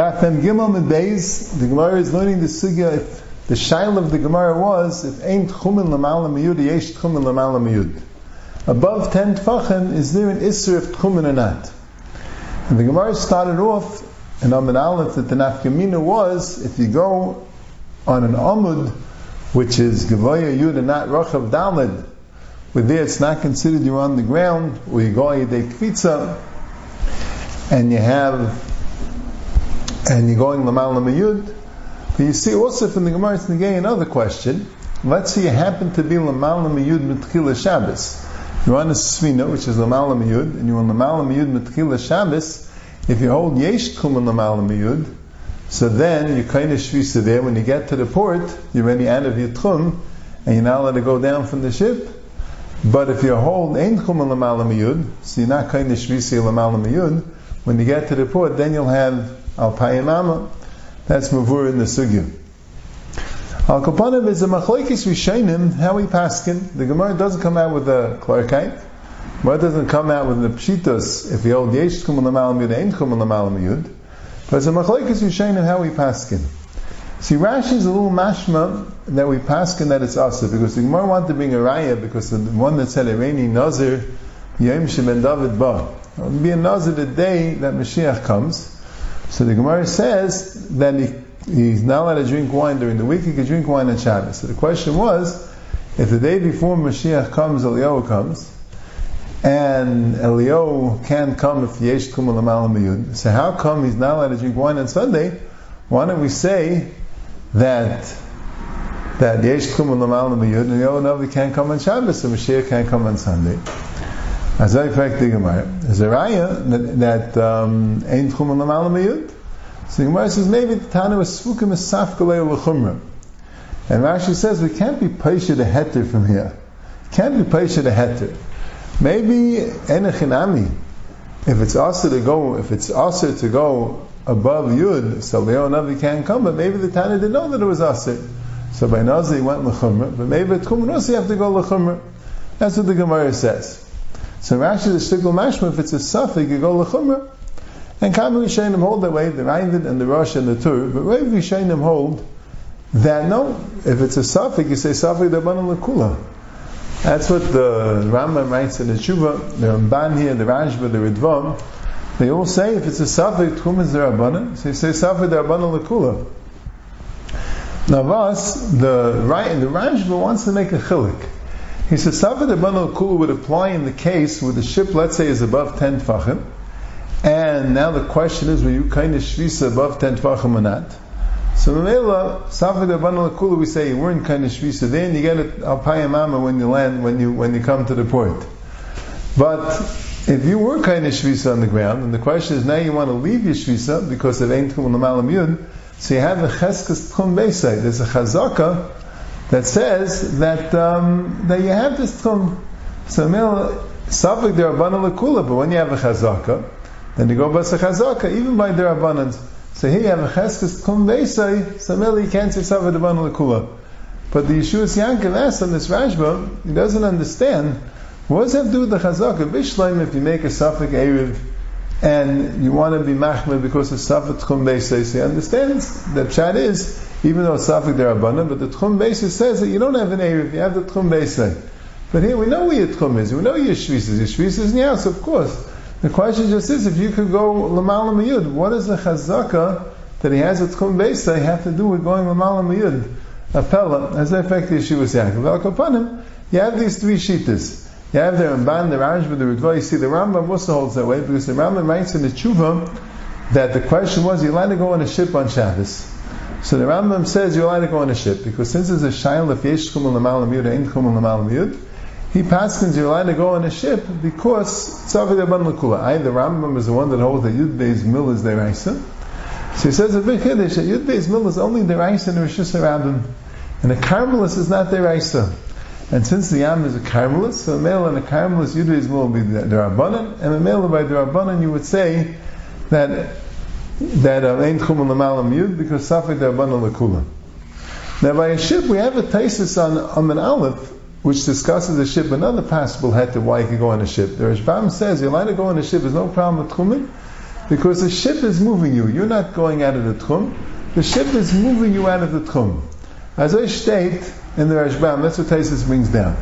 Daf Gimel Beis, the Gemara is learning the sugya. If the shail of the Gemara was, if ain't chumin lamala miyud, yesh chumin lamala miyud. Above ten tfachim, is there an isser of tchumin or not? And the Gemara started off in Amid Aleph that the nafkamina was, if you go on an amud, which is Gavoya Yud and not Rachav Dalid, where there it's not considered you're on the ground, or you go Yidei Kvitza, and you have and you're going Lamal Lamayud. But you see also from the Gemara Nagay another question. Let's say you happen to be Lamal Lamayud Mitchila Shabbos. You're on a Svina, which is Lamal Lamayud, and you're on Lamal Lamayud Mitchila Shabbos. If you hold Yesh Kum Lamal Lamayud, so then you kind of shvisa there. When you get to the port, you're ready out of your tchum, and you're not allowed to go down from the ship. But if you hold ein chum lamal so you're not kind of shvisa lamal when you get to the port, then you'll have Al Payamama. That's Mavur in the Sugya. Al Kapanim is a Machlaikis Rishainim, how we paskin. The Gemara doesn't come out with a Clarkite. Gemara doesn't come out with the Pshitos, if you hold Yesh Kum Lamal Yud, Ein Kum Lamal Yud. But it's a Machlaikis Rishainim, how we paskin. See, Rashi is a little mashma that we paskin that it's asa, because the Gemara wanted to bring a raya, because the one that said Irani Nazir, Yom Sheben David Ba. It will be a Nazir the day that Mashiach comes. So the Gemara says that he, he's not allowed to drink wine during the week, he can drink wine on Shabbos. So the question was, if the day before Mashiach comes, Eliyahu comes, and Eliyahu can't come if Yesh Kumul Amal So how come he's not allowed to drink wine on Sunday? Why don't we say that that Yesh Kumul Amal and Eliyahu Navi can't come on Shabbos, so Mashiach can't come on Sunday? As I fact the Gemara, there's a raya that ain't chum lamal miyud. So the Gemara says maybe the Tana was svukim is safkalei l'chumra. And Rashi says we can't be paisha the heter from here. Can't be paisha the heter. Maybe enechinami. If it's also to go, if it's also to go above yud, so Leo Navi can't come. But maybe the Tana didn't know that it was also. So by Nazi went l'chumra. But maybe at Kum you have to go l'chumra. That's what the Gemara says. So Rashi is shtickle mashma, if it's a suffix, you go lechumra. And Kamu Yishayim hold that way, the Ravid and the Rosh and the Tur, but Rav Yishayim hold that no, if it's a suffix, you say suffix Rabbanan Lakula. That's what the Rambam writes in the Shuva, the Ramban here, the Rashba, the Ridvam. They all say if it's a suffix, Tchum is the Rabbanan, so you say suffix Lakula. Now, us, the, the Rashba wants to make a chilik. He says, Safed Rabban Kula would apply in the case where the ship, let's say, is above 10 Tfachim, and now the question is, were you kind of shvisa above 10 Tfachim or not? So Mamela, Safed Rabban Kula, we say you weren't kind of shvisa then, you get it al mama when you land, when you, when you come to the port. But if you were kind of shvisa on the ground, and the question is now you want to leave your shvisa because it ain't kum yud, so you have a cheskes tchum. There's a chazaka that says that um, that you have this tchum. So mil safik derabbanan lekula, but when you have a chazaka, then you go basa chazaka, even by derabbanan. So here you have a cheskes tchum beisai, so mil you can't say safik derabbanan lekula. But the Yeshua Yankov asks on this Rashba, he doesn't understand. What does that do with the chazaka? Bishleim, if you make a safik erev, and you want to be machmir because of safik tchum beisai, so he understands that chat is even though it's Safik Derabbanan, but the Tchum basis says that you don't have an Erev, you have the Tchum basis. But here we know where your Tchum is, we know your Shvis is. Your Shvis is house, of course. The question just is, if you could go Lamal Mayud, what is the Chazaka that he has a Tchum basis have to do with going Lamal Mayud? Apella, as I fact the Yeshua Yaakov. Upon him, you have these three Shitas. You have the Ramban, the Rashba, the Ritva. You see, the Rambam also holds that way because the Rambam writes in the Tshuva that the question was, you're allowed to go on a ship on Shabbos. So the Rambam says you're allowed to go on a ship because since there's a shail if yesh chumul l'mal yud ain't chumul he passes you're allowed to go on a ship because tzavi deban l'kula. I the Rambam is the one that holds that yud beis mil is deraisa. So he says a big chiddush that yud beis mil is only deraisa in Rosh Hashanah, and a carmelis is not deraisa. And since the yam is a carmelis, so a male and a carmelis yud beis mil will be derabanan, and a male by derabanan you would say that that uh, ain't chumul lamalam yud because safek derabana lekula. Now by a ship we have a thesis on on an aleph which discusses a ship. Another possible to why you can go on a ship. The Rashbam says you're allowed to go on a ship. There's no problem with chumin Because the ship is moving you. You're not going out of the tchum. The ship is moving you out of the tchum. As I state in the Rashbam, that's what Taisus brings down.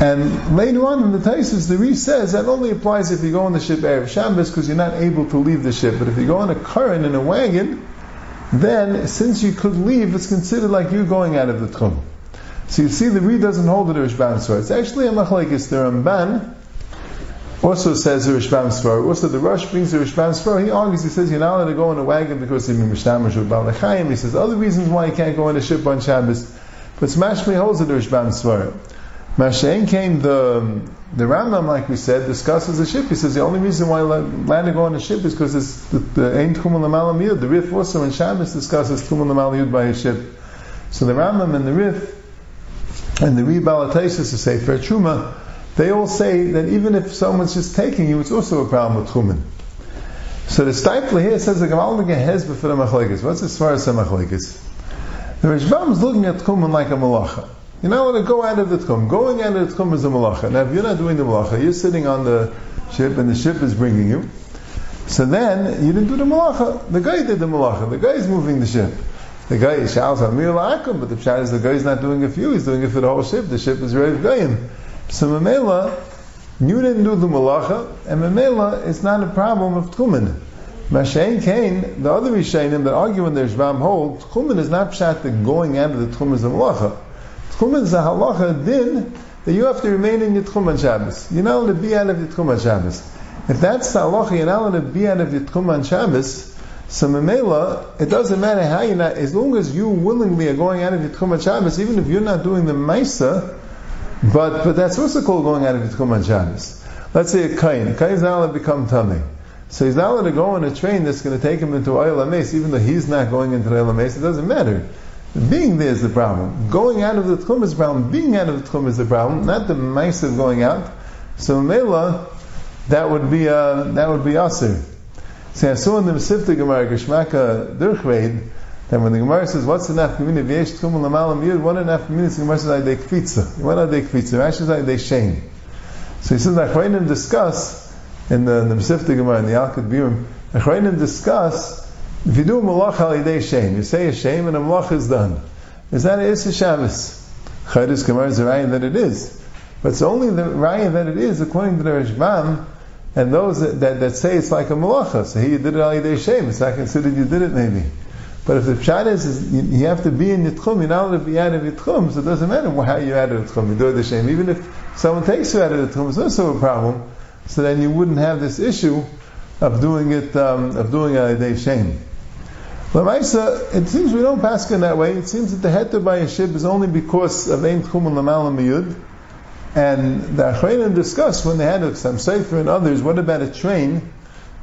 And later on in the Taisus, the Re says that only applies if you go on the ship Erev Shabbos because you're not able to leave the ship. But if you go on a current in a wagon, then since you could leave, it's considered like you're going out of the Tchum. So you see, the Re doesn't hold the Rishbam Svar. It's actually a machlekes. The Ramban also says the Rishbam Svar. Also, the Rosh brings the Rishbam Svar. He argues, he says, you're not allowed to go in a wagon because you're Mishtamish or Balachayim. He says, other reasons why you can't go on a ship on Shabbos. But Smashmi holds the Rishbam Svar. Mashain came the the Rambam, like we said, discusses the ship. He says the only reason why land to go on a ship is because it's the Ein Tchum Yud. The Rif also in Shabbos discusses Tchum Yud by a ship. So the Rambam and the Rif and the Rebalatasis to say Fair Truma, they all say that even if someone's just taking you, it's also a problem with Chumen. So the Steipler here says the Gamal Hez for the Machlekes. What's the Machlekes? The Rishbam is looking at Chumen like a malacha. You're not allowed to go out of the Tchum. Going out of the Tchum is a malacha. Now, if you're not doing the malacha, you're sitting on the ship and the ship is bringing you. So then, you didn't do the malacha. The guy did the malacha. The guy is moving the ship. The guy is shouts Amir La'akum, but the pshat is the guy is not doing for you, he's doing it for the whole ship. The ship is to Goyim. So Mamela, you didn't do the malacha, and Mamela, it's not a problem of Tchumen. Mashain Kain, the other Rishainim that argue in the Shvam hold, Tchumen is not pshat the going out of the Tchum is a malacha. Tchumen is a halacha din that you have to remain in your Tchum on Shabbos. You're not allowed to be out of your Tchum on Shabbos. If that's the halacha, you're not allowed to be out of your Tchum on Shabbos, so Mamela, it doesn't matter how you're not, as long as you willingly are going out of your Tchum Shabbos, even if you're not doing the Maisa, but, but that's also called going out of your Tchum Shabbos. Let's say a Kain. A Kain is not allowed to become tummy. So he's not allowed to go on a train that's going to take him into Oil Ames, even though he's not going into Oil Ames, it doesn't matter. Being there is the problem. Going out of the Tchum is the problem. Being out of the Tchum is the problem, not the mice of going out. So Mela, that would be, uh, that would be Asir. See, I saw in the Mesivta Gemara, Geshmaka Durchveid, that when the Gemara says, what's the nafkamina v'yesh tchum l'malam yud, of the nafkamina, the Gemara says, I de kvitza. What are they kvitza? Rashi says, I de shame. So he says, Achreinim discuss, in the, in the Mesivta Gemara, in the Yalkut Biurim, Achreinim discuss, if you do a malach al yidei shame, you say a shame and a malach is done. Is that a Issa Shabbos? Chaydis Gemara is a raya that it is. But it's only the raya that it is, according to the Rashbam, and those that, that, that, say it's like a malacha, so he did it al yidei shem, it's not considered you did it maybe. But if the pshat is, is you, have to be in yitchum, you're not allowed to be out of yitchum, so it doesn't matter how you're out of yitchum, you do it the shame. Even if someone takes you out of yitchum, it's also a problem, so then you wouldn't have this issue of doing it, um, of doing al yidei shem. Lamaisa, it seems we don't pass in that way. It seems that the heter by a ship is only because of ein tchum and lamal miyud, and the Achreinim discussed when they had some Sefer and others, what about a train?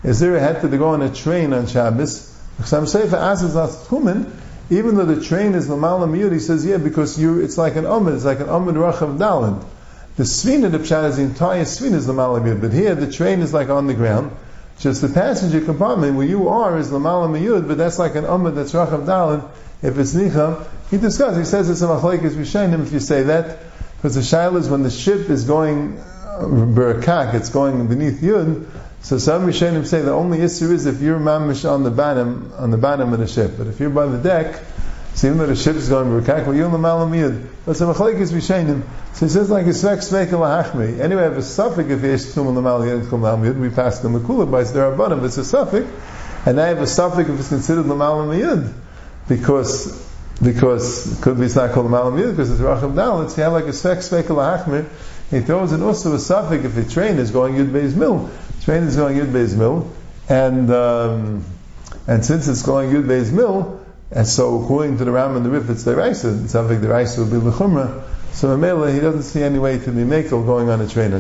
Is there a head to go on a train on Shabbos? Some Sefer asks us Tchumen, even though the train is Lamal Amiyud, he says, yeah, because you, it's like an Amid, it's like an Amid Rachav Dalad. The Svina, the Pshat, is the entire Svina is Lamal Amiyud, but here the train is like on the ground. Just the passenger compartment where you are is Lamal Amiyud, but that's like an Amid that's Rachav Dalad. If it's Nicha, he discusses, he says it's a Machlaikis Rishayim if you say that. Because the shaila is when the ship is going uh, berakak, it's going beneath yud. So some Rishonim say the only issue is if you're mamish on the bottom, on the bottom of the ship. But if you're by the deck, so even though the ship is going berakak, well, you're in the malam yud. But some machlekes Rishonim. So he says like a svek svek lahachmi. Anyway, I have a suffix if yesh tum yud tum yud. We pass the makula by there are. It's a suffix, and I have a suffix if it's considered the malam yud because because could be it's not called Malam because it's Racham Dal. It's have like a Svek Svek Lahachmir. He throws in also a suffix if the train is going Yud Beis Mil. train is going Yud Beis Mil, and um, and since it's going Yud Beis Mil, and so according to the Ram and the Rif, it's the Raisa. It's something the Raisa will be Lechumra. So Mamela, he doesn't see any way to be Mekel going on a train.